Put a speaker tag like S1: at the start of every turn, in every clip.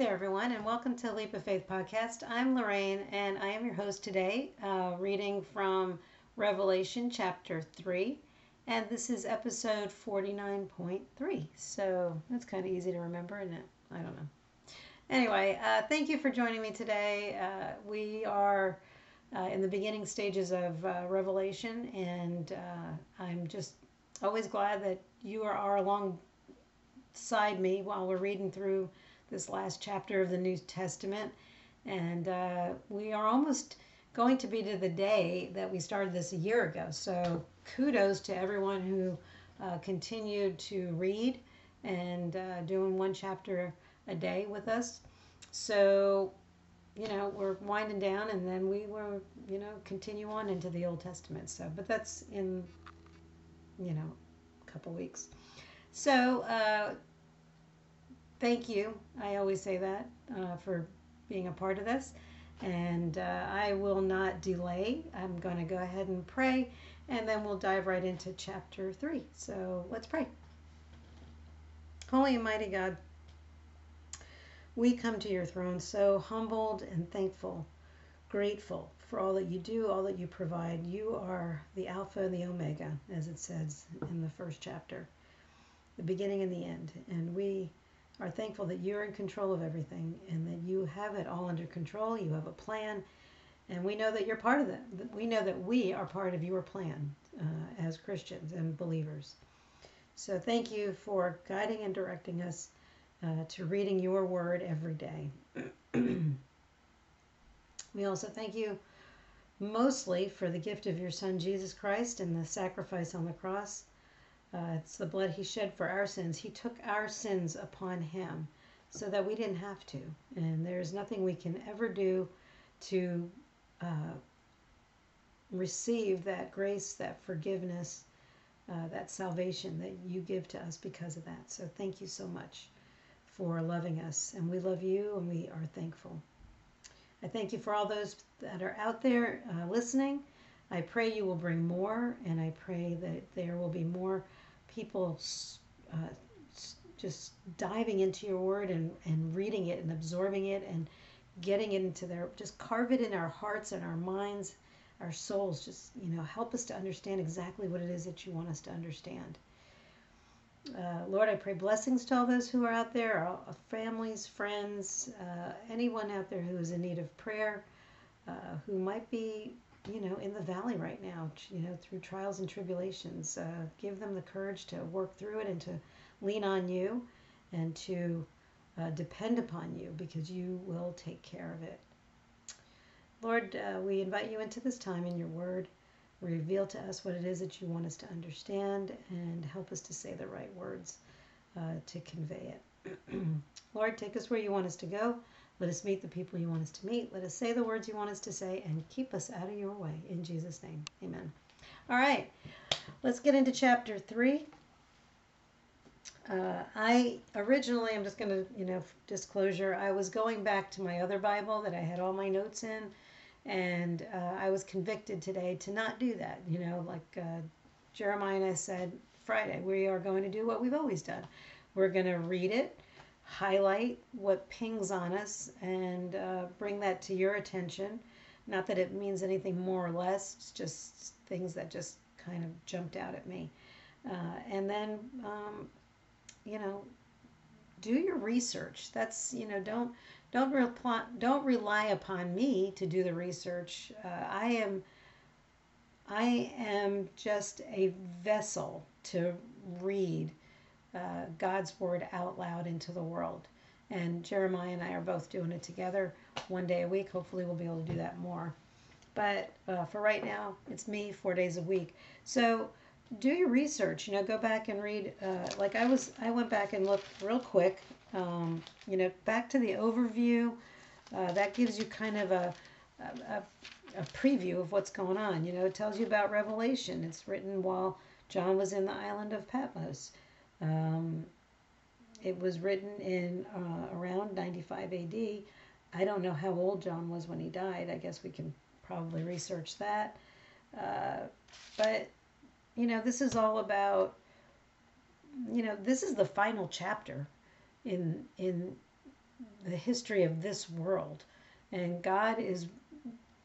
S1: there, everyone, and welcome to Leap of Faith podcast. I'm Lorraine, and I am your host today, uh, reading from Revelation chapter 3, and this is episode 49.3. So that's kind of easy to remember, isn't it? I don't know. Anyway, uh, thank you for joining me today. Uh, we are uh, in the beginning stages of uh, Revelation, and uh, I'm just always glad that you are, are alongside me while we're reading through this last chapter of the New Testament. And uh, we are almost going to be to the day that we started this a year ago. So kudos to everyone who uh, continued to read and uh, doing one chapter a day with us. So, you know, we're winding down and then we will, you know, continue on into the Old Testament. So, but that's in, you know, a couple weeks. So, uh, thank you. I always say that uh, for being a part of this. And uh, I will not delay. I'm going to go ahead and pray, and then we'll dive right into chapter 3. So let's pray. Holy and mighty God, we come to your throne so humbled and thankful, grateful for all that you do, all that you provide. You are the Alpha and the Omega, as it says in the first chapter, the beginning and the end. And we are thankful that you're in control of everything and that you have it all under control. You have a plan, and we know that you're part of that. We know that we are part of your plan uh, as Christians and believers. So thank you for guiding and directing us uh, to reading your word every day. we also thank you mostly for the gift of your Son Jesus Christ and the sacrifice on the cross. Uh, it's the blood he shed for our sins. He took our sins upon him so that we didn't have to. And there's nothing we can ever do to uh, receive that grace, that forgiveness, uh, that salvation that you give to us because of that. So thank you so much for loving us. And we love you and we are thankful. I thank you for all those that are out there uh, listening. I pray you will bring more, and I pray that there will be more people uh, just diving into your word and, and reading it and absorbing it and getting it into their just carve it in our hearts and our minds our souls. Just you know help us to understand exactly what it is that you want us to understand. Uh, lord i pray blessings to all those who are out there our families friends uh, anyone out there who is in need of prayer uh, who might be you know, in the valley right now, you know, through trials and tribulations. Uh, give them the courage to work through it and to lean on you and to uh, depend upon you because you will take care of it. Lord, uh, we invite you into this time in your word. Reveal to us what it is that you want us to understand and help us to say the right words uh, to convey it. Lord, take us where you want us to go. Let us meet the people you want us to meet. Let us say the words you want us to say and keep us out of your way. In Jesus' name, amen. All right, let's get into chapter 3. Uh, I originally, I'm just going to, you know, disclosure, I was going back to my other Bible that I had all my notes in, and uh, I was convicted today to not do that. You know, like uh, Jeremiah said Friday, we are going to do what we've always done. We're going to read it highlight what pings on us and uh, bring that to your attention. Not that it means anything more or less, it's just things that just kind of jumped out at me. Uh, and then, um, you know, do your research. That's you know, don't don't reply, don't rely upon me to do the research. Uh, I am I am just a vessel to read uh, God's word out loud into the world. And Jeremiah and I are both doing it together one day a week. Hopefully, we'll be able to do that more. But uh, for right now, it's me four days a week. So do your research. You know, go back and read. Uh, like I was, I went back and looked real quick. Um, you know, back to the overview. Uh, that gives you kind of a, a, a preview of what's going on. You know, it tells you about Revelation. It's written while John was in the island of Patmos. Um, it was written in uh, around 95 AD. I don't know how old John was when he died. I guess we can probably research that. Uh, but, you know, this is all about, you know, this is the final chapter in, in the history of this world. And God is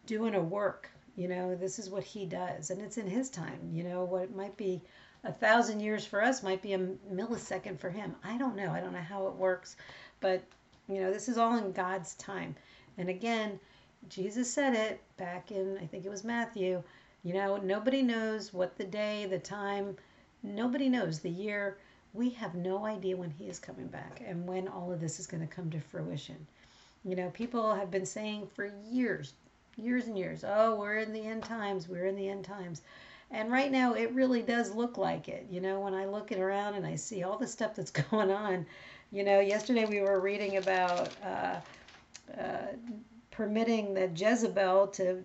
S1: doing a work. You know, this is what He does, and it's in His time. You know, what it might be a thousand years for us might be a millisecond for Him. I don't know. I don't know how it works, but you know, this is all in God's time. And again, Jesus said it back in, I think it was Matthew. You know, nobody knows what the day, the time, nobody knows the year. We have no idea when He is coming back and when all of this is going to come to fruition. You know, people have been saying for years, years and years, oh, we're in the end times, we're in the end times. And right now, it really does look like it. You know, when I look around and I see all the stuff that's going on, you know, yesterday we were reading about uh, uh, permitting the Jezebel to,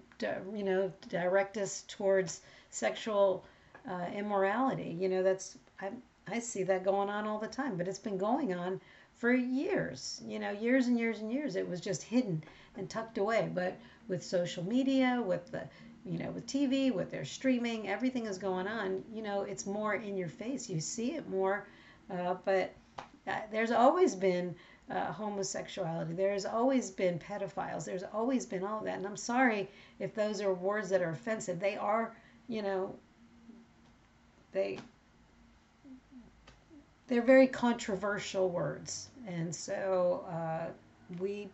S1: you know, direct us towards sexual uh, immorality. You know, that's I I see that going on all the time, but it's been going on for years. You know, years and years and years. It was just hidden and tucked away, but with social media, with the you know, with TV, with their streaming, everything is going on. You know, it's more in your face. You see it more, uh, but uh, there's always been uh, homosexuality. There's always been pedophiles. There's always been all of that. And I'm sorry if those are words that are offensive. They are, you know, they they're very controversial words. And so uh, we,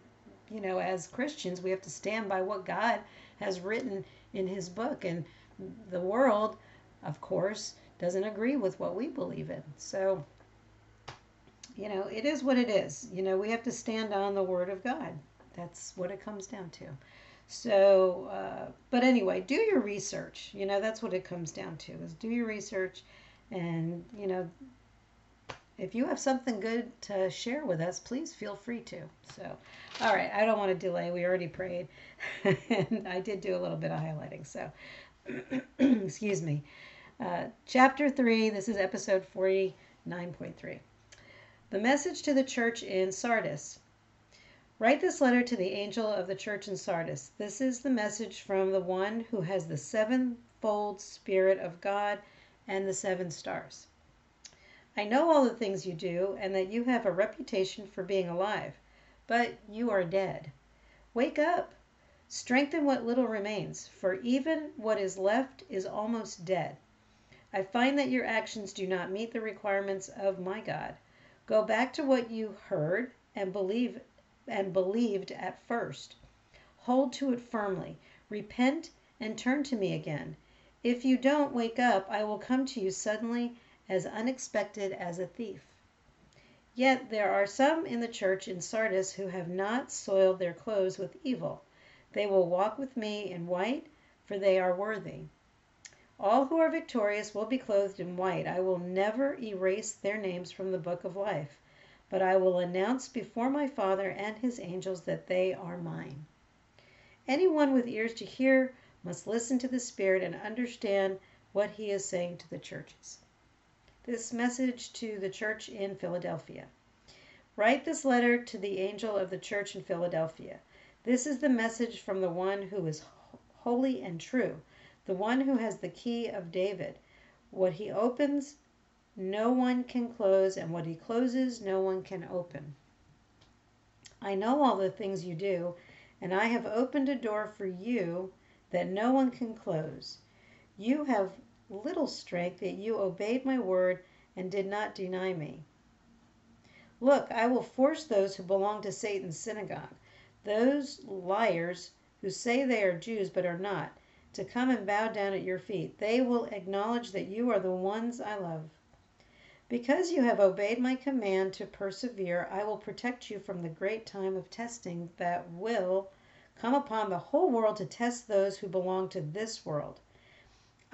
S1: you know, as Christians, we have to stand by what God has written in His book. And the world, of course, doesn't agree with what we believe in. So you know, it is what it is. You know, we have to stand on the Word of God. That's what it comes down to. So, uh, but anyway, do your research. You know, that's what it comes down to is do your research. And, you know, if you have something good to share with us, please feel free to. So, all right, I don't want to delay. We already prayed. and I did do a little bit of highlighting. So, excuse me. Uh, chapter 3, this is episode 49.3. The message to the church in Sardis. Write this letter to the angel of the church in Sardis. This is the message from the one who has the sevenfold Spirit of God and the seven stars. I know all the things you do, and that you have a reputation for being alive, but you are dead. Wake up! Strengthen what little remains, for even what is left is almost dead. I find that your actions do not meet the requirements of my God. Go back to what you heard and believe and believed at first. Hold to it firmly. Repent and turn to me again. If you don't wake up, I will come to you suddenly as unexpected as a thief. Yet there are some in the church in Sardis who have not soiled their clothes with evil. They will walk with me in white, for they are worthy. All who are victorious will be clothed in white. I will never erase their names from the book of life, but I will announce before my Father and his angels that they are mine. Anyone with ears to hear must listen to the Spirit and understand what he is saying to the churches. This message to the church in Philadelphia. Write this letter to the angel of the church in Philadelphia. This is the message from the one who is holy and true the one who has the key of David. What he opens, no one can close, and what he closes, no one can open. I know all the things you do, and I have opened a door for you that no one can close. You have little strength, yet you obeyed my word and did not deny me. Look, I will force those who belong to Satan's synagogue, those liars who say they are Jews but are not to come and bow down at your feet. They will acknowledge that you are the ones I love. Because you have obeyed my command to persevere, I will protect you from the great time of testing that will come upon the whole world to test those who belong to this world.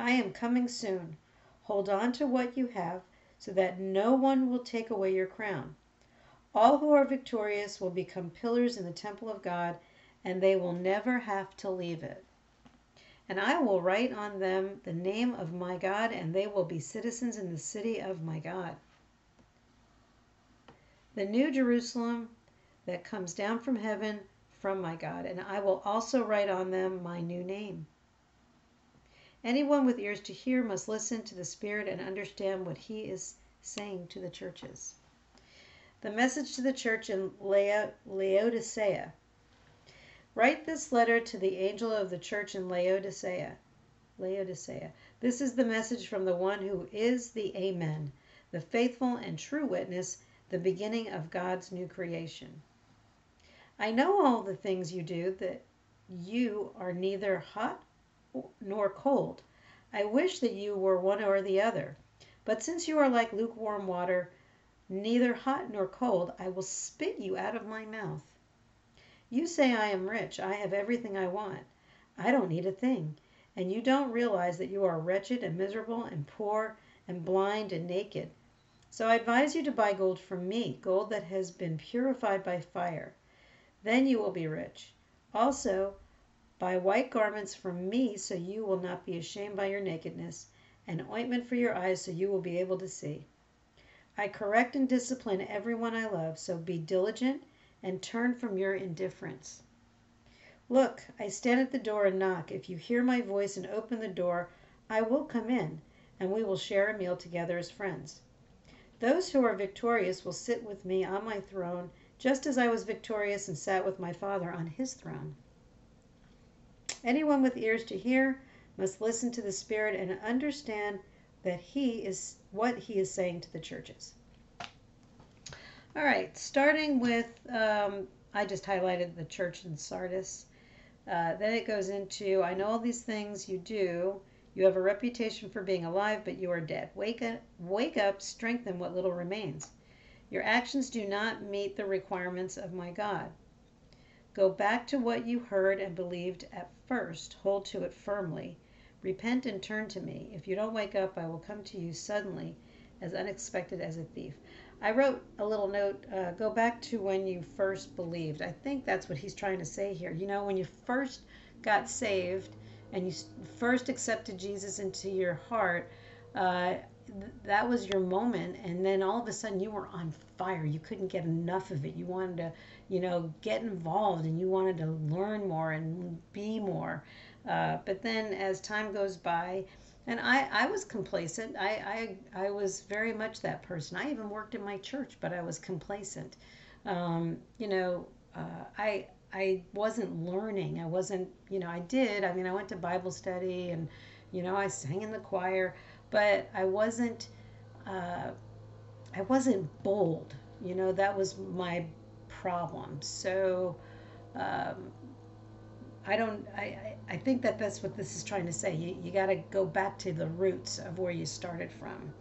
S1: I am coming soon. Hold on to what you have so that no one will take away your crown. All who are victorious will become pillars in the temple of God, and they will never have to leave it. And I will write on them the name of my God, and they will be citizens in the city of my God. The new Jerusalem that comes down from heaven from my God, and I will also write on them my new name. Anyone with ears to hear must listen to the Spirit and understand what he is saying to the churches. The message to the church in Laodicea. Write this letter to the angel of the church in Laodicea. Laodicea. This is the message from the one who is the Amen, the faithful and true witness, the beginning of God's new creation. I know all the things you do, that you are neither hot nor cold. I wish that you were one or the other. But since you are like lukewarm water, neither hot nor cold, I will spit you out of my mouth. You say I am rich, I have everything I want. I don't need a thing. And you don't realize that you are wretched and miserable and poor and blind and naked. So I advise you to buy gold from me, gold that has been purified by fire. Then you will be rich. Also, buy white garments from me so you will not be ashamed by your nakedness and ointment for your eyes so you will be able to see. I correct and discipline everyone I love, so be diligent and turn from your indifference. Look, I stand at the door and knock. If you hear my voice and open the door, I will come in, and we will share a meal together as friends. Those who are victorious will sit with me on my throne, just as I was victorious and sat with my Father on his throne. Anyone with ears to hear, must listen to the Spirit and understand that He is what He is saying to the churches. All right, starting with, um, I just highlighted the church in Sardis. Uh, then it goes into, I know all these things you do. You have a reputation for being alive, but you are dead. Wake up, wake up, strengthen what little remains. Your actions do not meet the requirements of my God. Go back to what you heard and believed at first. Hold to it firmly. Repent and turn to me. If you don't wake up, I will come to you suddenly, as unexpected as a thief. I wrote a little note uh, go back to when you first believed. I think that's what he's trying to say here. You know, when you first got saved and you first accepted Jesus into your heart, uh, that was your moment and then all of a sudden you were on fire you couldn't get enough of it you wanted to you know get involved and you wanted to learn more and be more uh, but then as time goes by, and I, I was complacent. I, I, I was very much that person. I even worked in my church, but I was complacent. Um, you know, uh, I, I wasn't learning. I wasn't, you know, I did. I mean, I went to Bible study and, you know, I sang in the choir, but I wasn't, uh, I wasn't bold. You know, that was my problem. So, um, I don't. I, I think that that's what this is trying to say. You, you got to go back to the roots of where you started from.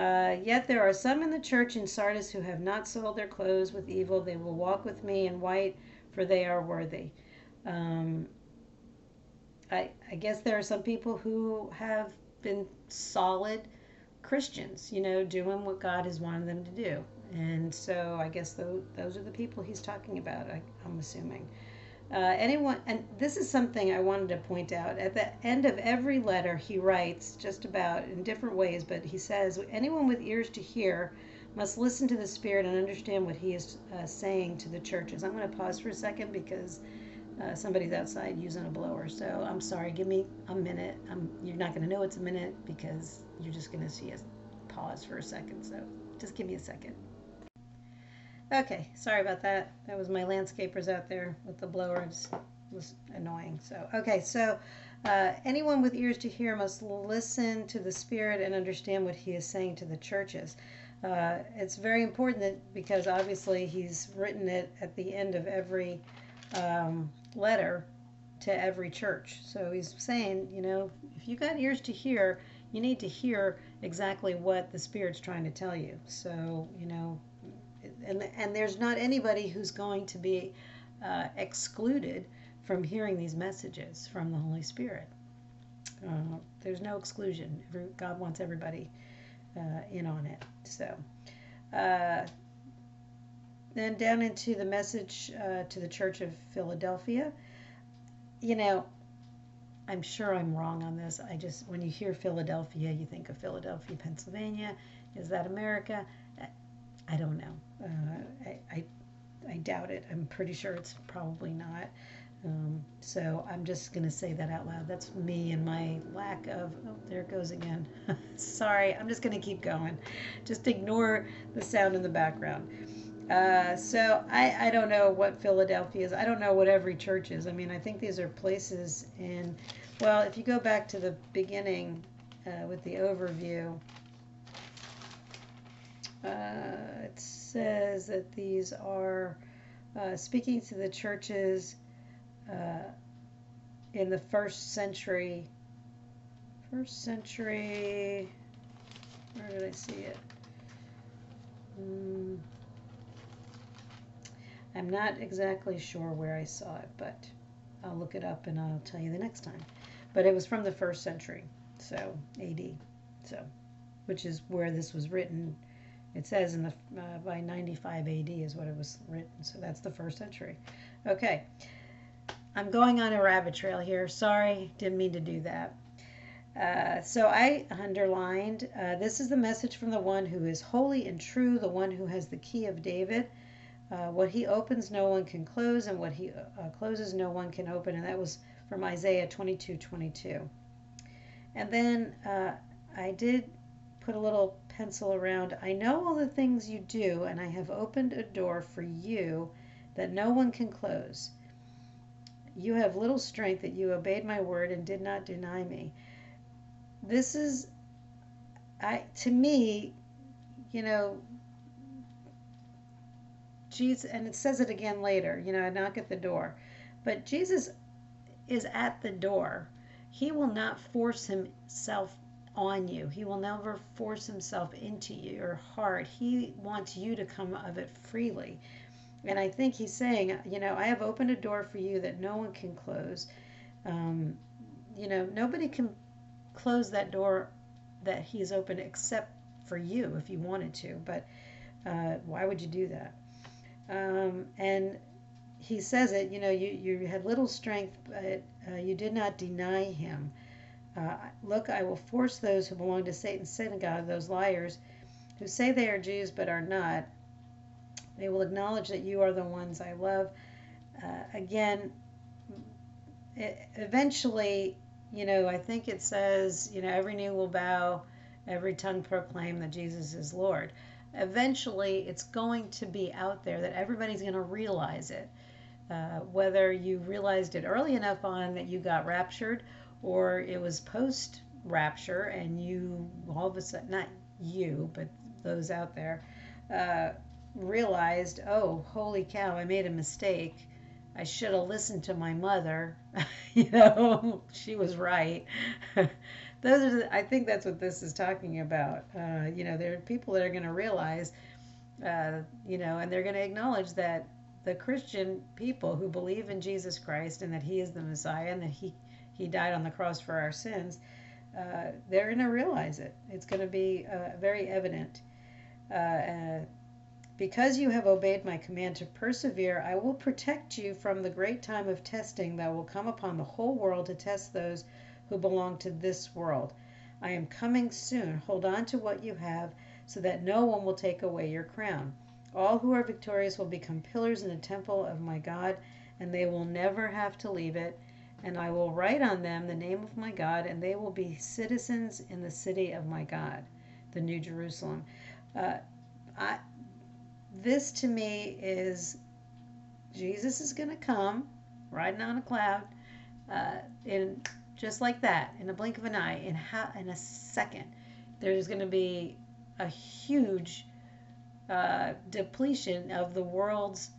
S1: Uh, yet there are some in the church in Sardis who have not sold their clothes with evil. They will walk with me in white, for they are worthy. Um, I, I guess there are some people who have been solid Christians, you know, doing what God has wanted them to do. And so I guess those, those are the people he's talking about, I, I'm assuming. Uh, anyone, and this is something I wanted to point out. At the end of every letter, he writes just about in different ways, but he says, Anyone with ears to hear must listen to the Spirit and understand what he is uh, saying to the churches. I'm going to pause for a second because uh, somebody's outside using a blower. So I'm sorry. Give me a minute. I'm, you're not going to know it's a minute because you're just going to see us pause for a second. So just give me a second. Okay, sorry about that. That was my landscapers out there with the blower. It was annoying. So, okay, so uh, anyone with ears to hear must listen to the Spirit and understand what He is saying to the churches. Uh, it's very important that because obviously He's written it at the end of every um, letter to every church. So He's saying, you know, if you got ears to hear, you need to hear exactly what the Spirit's trying to tell you. So, you know, and and there's not anybody who's going to be uh, excluded from hearing these messages from the Holy Spirit. Uh, there's no exclusion. Every, God wants everybody uh, in on it. So, uh, then down into the message uh, to the Church of Philadelphia. You know, I'm sure I'm wrong on this. I just, when you hear Philadelphia, you think of Philadelphia, Pennsylvania. Is that America? I don't know. Uh, I, I, I, doubt it. I'm pretty sure it's probably not. Um, so I'm just going to say that out loud. That's me and my lack of, oh, there it goes again. Sorry, I'm just going to keep going. Just ignore the sound in the background. Uh, so I, I don't know what Philadelphia is. I don't know what every church is. I mean, I think these are places in, well, if you go back to the beginning uh, with the overview, uh, it says that these are uh, speaking to the churches uh, in the first century. First century, where did I see it? Mm. I'm not exactly sure where I saw it, but I'll look it up and I'll tell you the next time. But it was from the first century, so AD, so which is where this was written. It says in the uh, by 95 AD is what it was written, so that's the first century. Okay, I'm going on a rabbit trail here. Sorry, didn't mean to do that. Uh, so I underlined uh, this is the message from the one who is holy and true, the one who has the key of David. Uh, what he opens, no one can close, and what he uh, closes, no one can open. And that was from Isaiah 22 22. And then uh, I did put a little pencil around. I know all the things you do, and I have opened a door for you that no one can close. You have little strength that you obeyed my word and did not deny me. This is, I to me, you know, Jesus, and it says it again later, you know, I knock at the door. But Jesus is at the door. He will not force himself on you. He will never force himself into your heart. He wants you to come of it freely. And I think he's saying, you know, I have opened a door for you that no one can close. Um, you know, nobody can close that door that he's opened except for you if you wanted to. But uh, why would you do that? Um, and he says it, you know, you, you had little strength, but uh, you did not deny him. Uh, look, I will force those who belong to Satan's synagogue, those liars who say they are Jews but are not. They will acknowledge that you are the ones I love. Uh, again, it, eventually, you know, I think it says, you know, every knee will bow, every tongue proclaim that Jesus is Lord eventually it's going to be out there that everybody's going to realize it. Uh, whether you realized it early enough on that you got raptured or it was post rapture and you all of a sudden, not you, but those out there, uh, realized, oh, holy cow, I made a mistake. I should have listened to my mother. you know, she was right. those are the, I think that's what this is talking about. Uh, you know, there are people that are going to realize, uh, you know, and they're going to acknowledge that the Christian people who believe in Jesus Christ and that He is the Messiah and that He He died on the cross for our sins, uh, they're going to realize it. It's going to be uh, very evident. Uh, uh, because you have obeyed my command to persevere, I will protect you from the great time of testing that will come upon the whole world to test those who belong to this world. I am coming soon. Hold on to what you have so that no one will take away your crown. All who are victorious will become pillars in the temple of my God, and they will never have to leave it. And I will write on them the name of my God, and they will be citizens in the city of my God, the New Jerusalem. Uh, I, this to me is Jesus is going to come riding on a cloud uh, in just like that, in a blink of an eye, in, ha- in a second, there's going to be a huge uh, depletion of the world's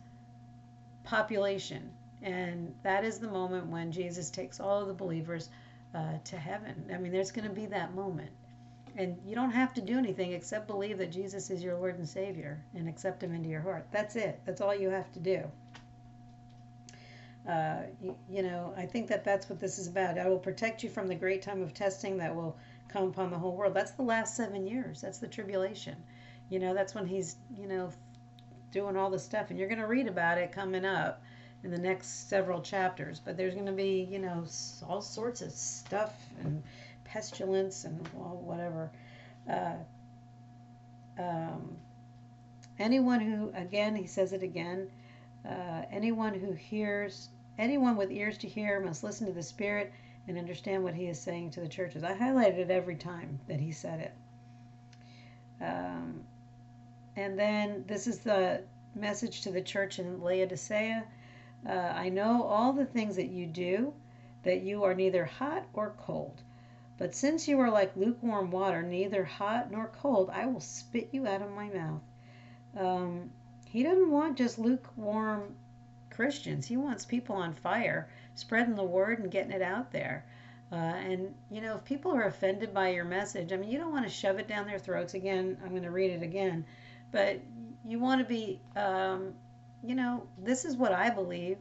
S1: population. And that is the moment when Jesus takes all of the believers uh, to heaven. I mean, there's going to be that moment. And you don't have to do anything except believe that Jesus is your Lord and Savior and accept Him into your heart. That's it. That's all you have to do uh, you, you, know, I think that that's what this is about. I will protect you from the great time of testing that will come upon the whole world. That's the last seven years. That's the tribulation. You know, that's when he's, you know, doing all the stuff. And you're going to read about it coming up in the next several chapters. But there's going to be, you know, all sorts of stuff and pestilence and well, whatever. Uh, um, anyone who, again, he says it again, uh, anyone who hears Anyone with ears to hear must listen to the Spirit and understand what he is saying to the churches. I highlighted it every time that he said it. Um, and then this is the message to the church in Laodicea. Uh, I know all the things that you do, that you are neither hot or cold. But since you are like lukewarm water, neither hot nor cold, I will spit you out of my mouth. Um, he doesn't want just lukewarm Christians. He wants people on fire, spreading the word and getting it out there. Uh, and, you know, if people are offended by your message, I mean, you don't want to shove it down their throats. Again, I'm going to read it again. But you want to be, um, you know, this is what I believe.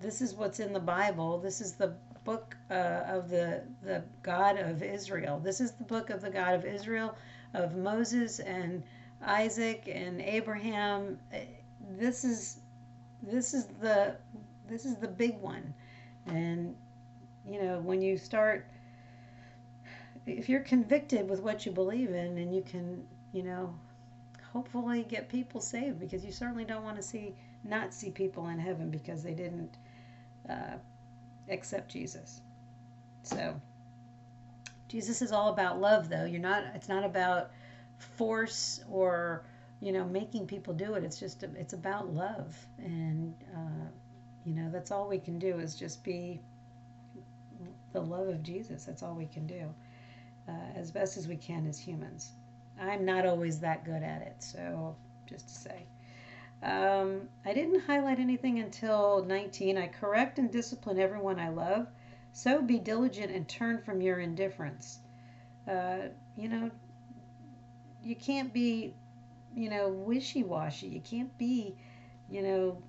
S1: This is what's in the Bible. This is the book uh, of the the God of Israel. This is the book of the God of Israel, of Moses and Isaac and Abraham. This is this is the this is the big one, and you know when you start, if you're convicted with what you believe in, and you can you know hopefully get people saved because you certainly don't want to see not see people in heaven because they didn't uh, accept Jesus. So Jesus is all about love though. You're not it's not about force or you know making people do it. It's just it's about love and uh, you know that's all we can do is just be the love of Jesus. That's all we can do uh, as best as we can as humans. I'm not always that good at it, so just to say. Um, I didn't highlight anything until 19. I correct and discipline everyone I love. So be diligent and turn from your indifference. Uh, you know, you can't be, you know, wishy washy. You can't be, you know,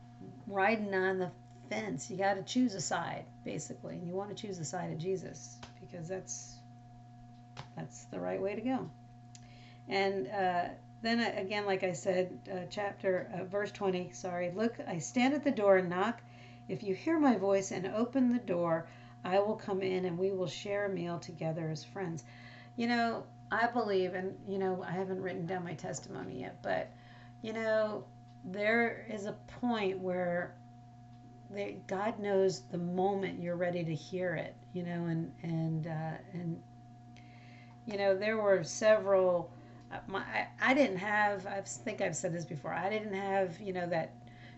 S1: riding on the fence. You got to choose a side, basically. And you want to choose the side of Jesus because that's that's the right way to go. And uh, then again, like I said, uh, chapter, uh, verse 20, sorry. Look, I stand at the door and knock. If you hear my voice and open the door, I will come in and we will share a meal together as friends. You know, I believe, and you know, I haven't written down my testimony yet, but you know, there is a point where they, God knows the moment you're ready to hear it, you know, and and uh, and you know, there were several my, I, I didn't have I think I've said this before I didn't have you know that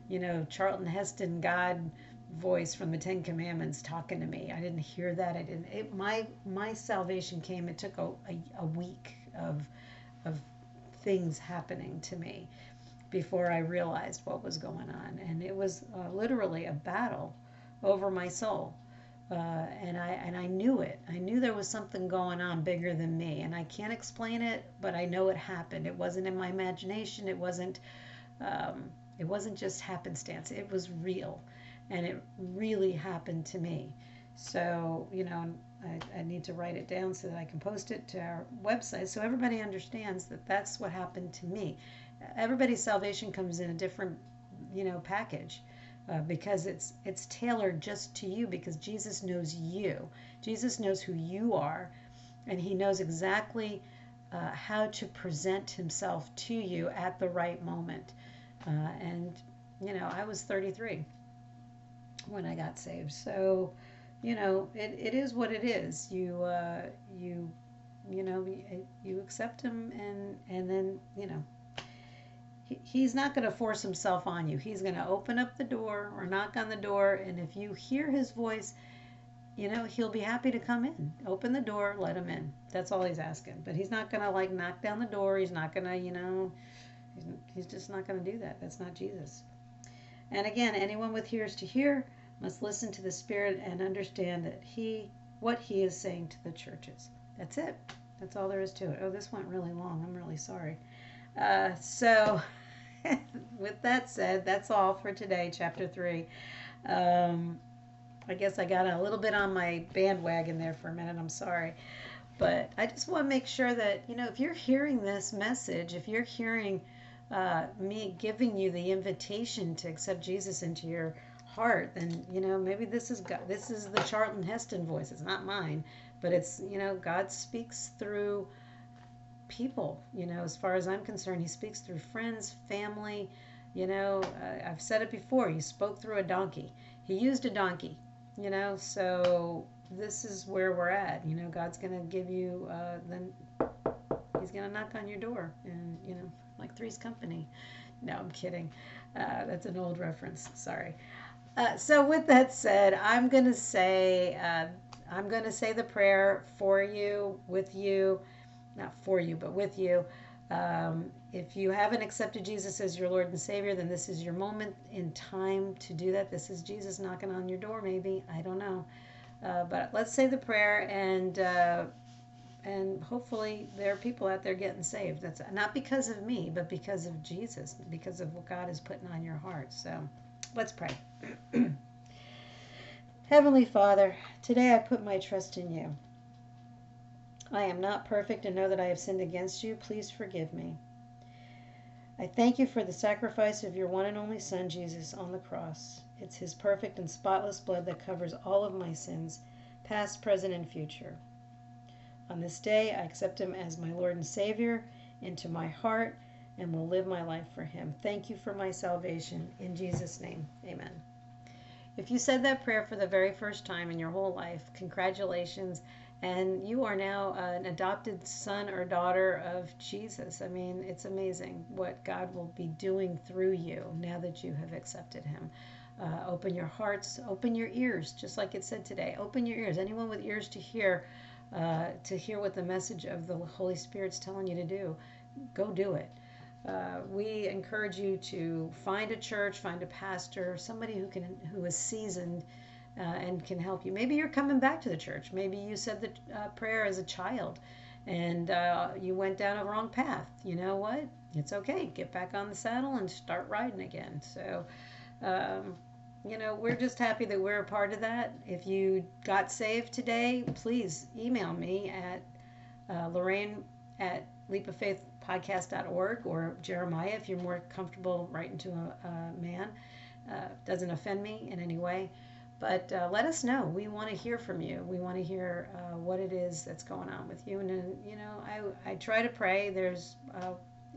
S1: you know Charlton Heston God voice from the Ten Commandments talking to me I didn't hear that I didn't it, my my salvation came it took a, a, a week of of things happening to me before I realized what was going on and it was uh, literally a battle over my soul uh, and I and I knew it. I knew there was something going on bigger than me, and I can't explain it, but I know it happened. It wasn't in my imagination. It wasn't. Um, it wasn't just happenstance. It was real, and it really happened to me. So you know, I, I need to write it down so that I can post it to our website, so everybody understands that that's what happened to me. Everybody's salvation comes in a different, you know, package uh, because it's it's tailored just to you because Jesus knows you. Jesus knows who you are, and He knows exactly uh, how to present Himself to you at the right moment. Uh, and you know, I was 33 when I got saved, so you know, it, it is what it is. You uh, you you know you accept Him, and and then you know he, he's not going to force himself on you. He's going to open up the door or knock on the door, and if you hear his voice, you know, he'll be happy to come in. Open the door, let him in. That's all he's asking. But he's not going to like knock down the door. He's not going to, you know, he's, he's just not going to do that. That's not Jesus. And again, anyone with ears to hear must listen to the Spirit and understand that he, what he is saying to the churches. That's it. That's all there is to it. Oh, this went really long. I'm really sorry. Uh, so, with that said, that's all for today, chapter three. Um, I guess I got a little bit on my bandwagon there for a minute. I'm sorry. But I just want to make sure that, you know, if you're hearing this message, if you're hearing uh, me giving you the invitation to accept Jesus into your heart, then, you know, maybe this is God, this is the Charlton Heston voice. It's not mine, but it's, you know, God speaks through people. You know, as far as I'm concerned, he speaks through friends, family. You know, uh, I've said it before. He spoke through a donkey. He used a donkey. You know, so this is where we're at. You know, God's gonna give you. Uh, then He's gonna knock on your door, and you know, like Three's Company. No, I'm kidding. Uh, that's an old reference. Sorry. Uh, so with that said, I'm gonna say uh, I'm gonna say the prayer for you, with you, not for you, but with you. Um, if you haven't accepted Jesus as your Lord and Savior, then this is your moment in time to do that. This is Jesus knocking on your door, maybe. I don't know. Uh, but let's say the prayer and uh, and hopefully there are people out there getting saved. That's not because of me, but because of Jesus, because of what God is putting on your heart. So let's pray. Heavenly Father, today I put my trust in you. I am not perfect and know that I have sinned against you. Please forgive me. I thank you for the sacrifice of your one and only Son, Jesus, on the cross. It's his perfect and spotless blood that covers all of my sins, past, present, and future. On this day, I accept him as my Lord and Savior into my heart and will live my life for him. Thank you for my salvation. In Jesus' name, amen. If you said that prayer for the very first time in your whole life, congratulations. And you are now an adopted son or daughter of Jesus. I mean, it's amazing what God will be doing through you now that you have accepted Him. Uh, open your hearts, open your ears, just like it said today. Open your ears. Anyone with ears to hear, uh, to hear what the message of the Holy Spirit's telling you to do, go do it. Uh, we encourage you to find a church, find a pastor, somebody who can who is seasoned uh, and can help you. Maybe you're coming back to the church. Maybe you said the uh, prayer as a child, and uh, you went down a wrong path. You know what? It's okay. Get back on the saddle and start riding again. So. Um, you know, we're just happy that we're a part of that. If you got saved today, please email me at uh, Lorraine at leapoffaithpodcast.org or Jeremiah if you're more comfortable writing to a, a man. Uh, doesn't offend me in any way. But uh, let us know. We want to hear from you. We want to hear uh, what it is that's going on with you. And, then, you know, I, I try to pray. There's uh,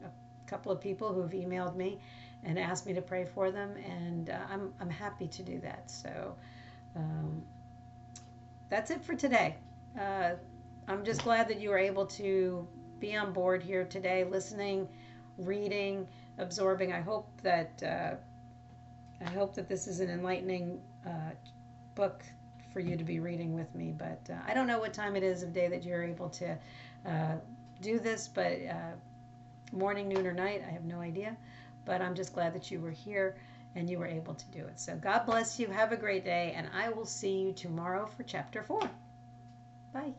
S1: a couple of people who have emailed me and asked me to pray for them, and uh, I'm, I'm happy to do that. So um, that's it for today. Uh, I'm just glad that you were able to be on board here today, listening, reading, absorbing. I hope that uh, I hope that this is an enlightening uh, book for you to be reading with me. But uh, I don't know what time it is of day that you're able to uh, do this, but morning, noon, or night, I have no idea. But I'm just glad that you were here and you were able to do it. So God bless you. Have a great day, and I will see you tomorrow for chapter four. Bye.